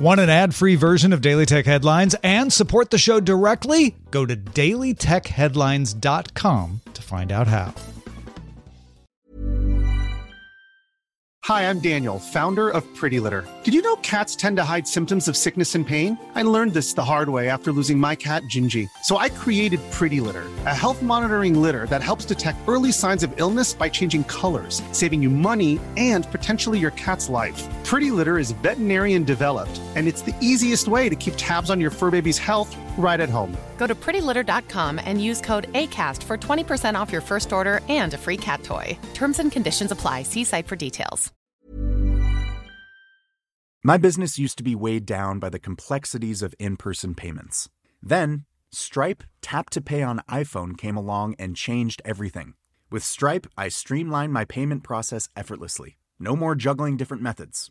Want an ad free version of Daily Tech Headlines and support the show directly? Go to dailytechheadlines.com to find out how. Hi, I'm Daniel, founder of Pretty Litter. Did you know cats tend to hide symptoms of sickness and pain? I learned this the hard way after losing my cat, Gingy. So I created Pretty Litter, a health monitoring litter that helps detect early signs of illness by changing colors, saving you money and potentially your cat's life. Pretty Litter is veterinarian developed, and it's the easiest way to keep tabs on your fur baby's health right at home. Go to prettylitter.com and use code ACAST for 20% off your first order and a free cat toy. Terms and conditions apply. See site for details. My business used to be weighed down by the complexities of in person payments. Then, Stripe Tap to Pay on iPhone came along and changed everything. With Stripe, I streamlined my payment process effortlessly. No more juggling different methods,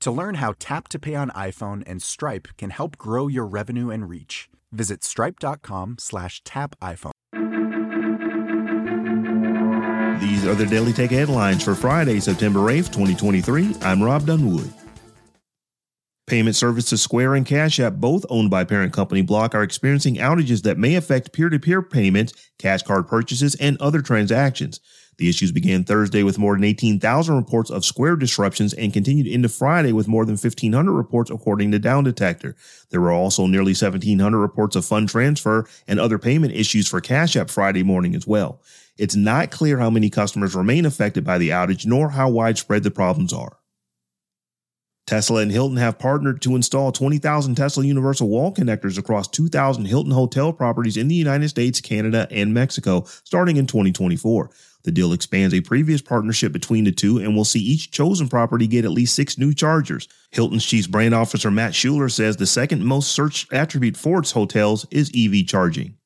To learn how Tap to Pay on iPhone and Stripe can help grow your revenue and reach, visit stripe.com slash tap iPhone. These are the Daily Tech headlines for Friday, September 8th, 2023. I'm Rob Dunwood. Payment services Square and Cash App, both owned by parent company Block, are experiencing outages that may affect peer to peer payments, cash card purchases, and other transactions. The issues began Thursday with more than 18,000 reports of Square disruptions and continued into Friday with more than 1,500 reports, according to Down Detector. There were also nearly 1,700 reports of fund transfer and other payment issues for Cash App Friday morning as well. It's not clear how many customers remain affected by the outage nor how widespread the problems are. Tesla and Hilton have partnered to install 20,000 Tesla Universal Wall connectors across 2,000 Hilton hotel properties in the United States, Canada, and Mexico starting in 2024. The deal expands a previous partnership between the two and will see each chosen property get at least six new chargers. Hilton's chief brand officer Matt Schuler says the second most searched attribute for its hotels is EV charging.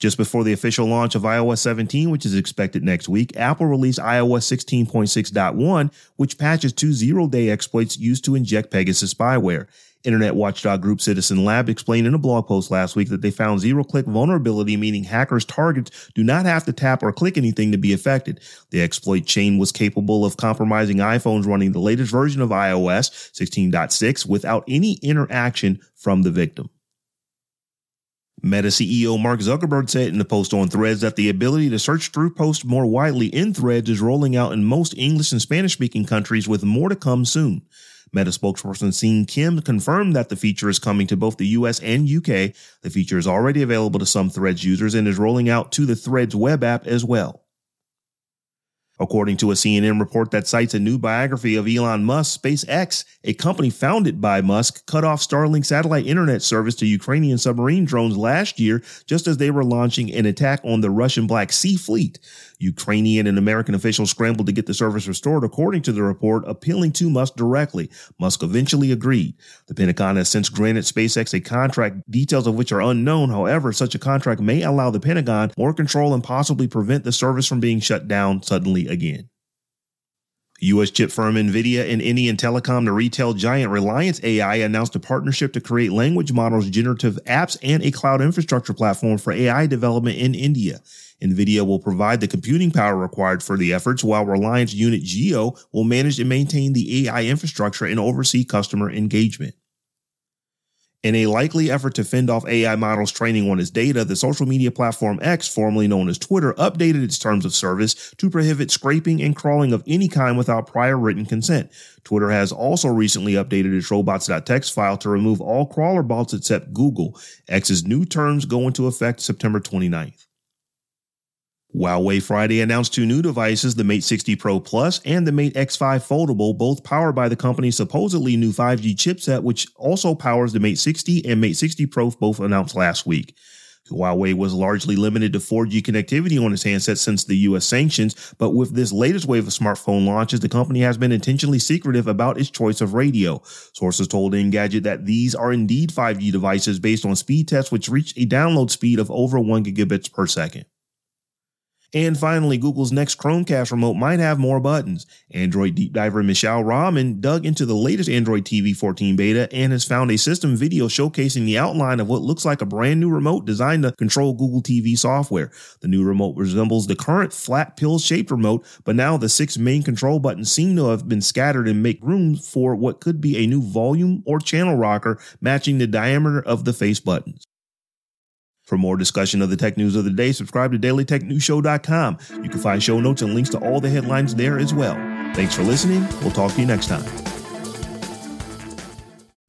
Just before the official launch of iOS 17, which is expected next week, Apple released iOS 16.6.1, which patches two zero day exploits used to inject Pegasus spyware. Internet watchdog group Citizen Lab explained in a blog post last week that they found zero click vulnerability, meaning hackers' targets do not have to tap or click anything to be affected. The exploit chain was capable of compromising iPhones running the latest version of iOS 16.6 without any interaction from the victim. Meta CEO Mark Zuckerberg said in the post on Threads that the ability to search through posts more widely in Threads is rolling out in most English and Spanish speaking countries with more to come soon. Meta spokesperson Seung Kim confirmed that the feature is coming to both the US and UK. The feature is already available to some Threads users and is rolling out to the Threads web app as well. According to a CNN report that cites a new biography of Elon Musk, SpaceX, a company founded by Musk, cut off Starlink satellite internet service to Ukrainian submarine drones last year just as they were launching an attack on the Russian Black Sea Fleet. Ukrainian and American officials scrambled to get the service restored, according to the report, appealing to Musk directly. Musk eventually agreed. The Pentagon has since granted SpaceX a contract, details of which are unknown. However, such a contract may allow the Pentagon more control and possibly prevent the service from being shut down suddenly again. U.S. chip firm NVIDIA and Indian telecom to retail giant Reliance AI announced a partnership to create language models, generative apps, and a cloud infrastructure platform for AI development in India. NVIDIA will provide the computing power required for the efforts, while Reliance Unit Jio will manage and maintain the AI infrastructure and oversee customer engagement. In a likely effort to fend off AI models training on its data, the social media platform X, formerly known as Twitter, updated its terms of service to prohibit scraping and crawling of any kind without prior written consent. Twitter has also recently updated its robots.txt file to remove all crawler bots except Google. X's new terms go into effect September 29th. Huawei Friday announced two new devices, the Mate 60 Pro Plus and the Mate X5 Foldable, both powered by the company's supposedly new 5G chipset, which also powers the Mate 60 and Mate 60 Pro, both announced last week. Huawei was largely limited to 4G connectivity on its handsets since the US sanctions, but with this latest wave of smartphone launches, the company has been intentionally secretive about its choice of radio. Sources told Engadget that these are indeed 5G devices based on speed tests which reached a download speed of over 1 gigabits per second. And finally, Google's next Chromecast remote might have more buttons. Android deep diver Mishaal Rahman dug into the latest Android TV 14 beta and has found a system video showcasing the outline of what looks like a brand new remote designed to control Google TV software. The new remote resembles the current flat pill shaped remote, but now the six main control buttons seem to have been scattered and make room for what could be a new volume or channel rocker matching the diameter of the face buttons. For more discussion of the tech news of the day, subscribe to dailytechnewsshow.com. You can find show notes and links to all the headlines there as well. Thanks for listening. We'll talk to you next time.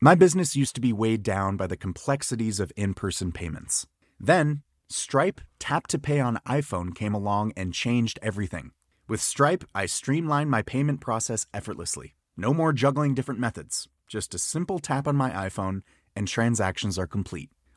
My business used to be weighed down by the complexities of in person payments. Then, Stripe Tap to Pay on iPhone came along and changed everything. With Stripe, I streamlined my payment process effortlessly. No more juggling different methods, just a simple tap on my iPhone, and transactions are complete.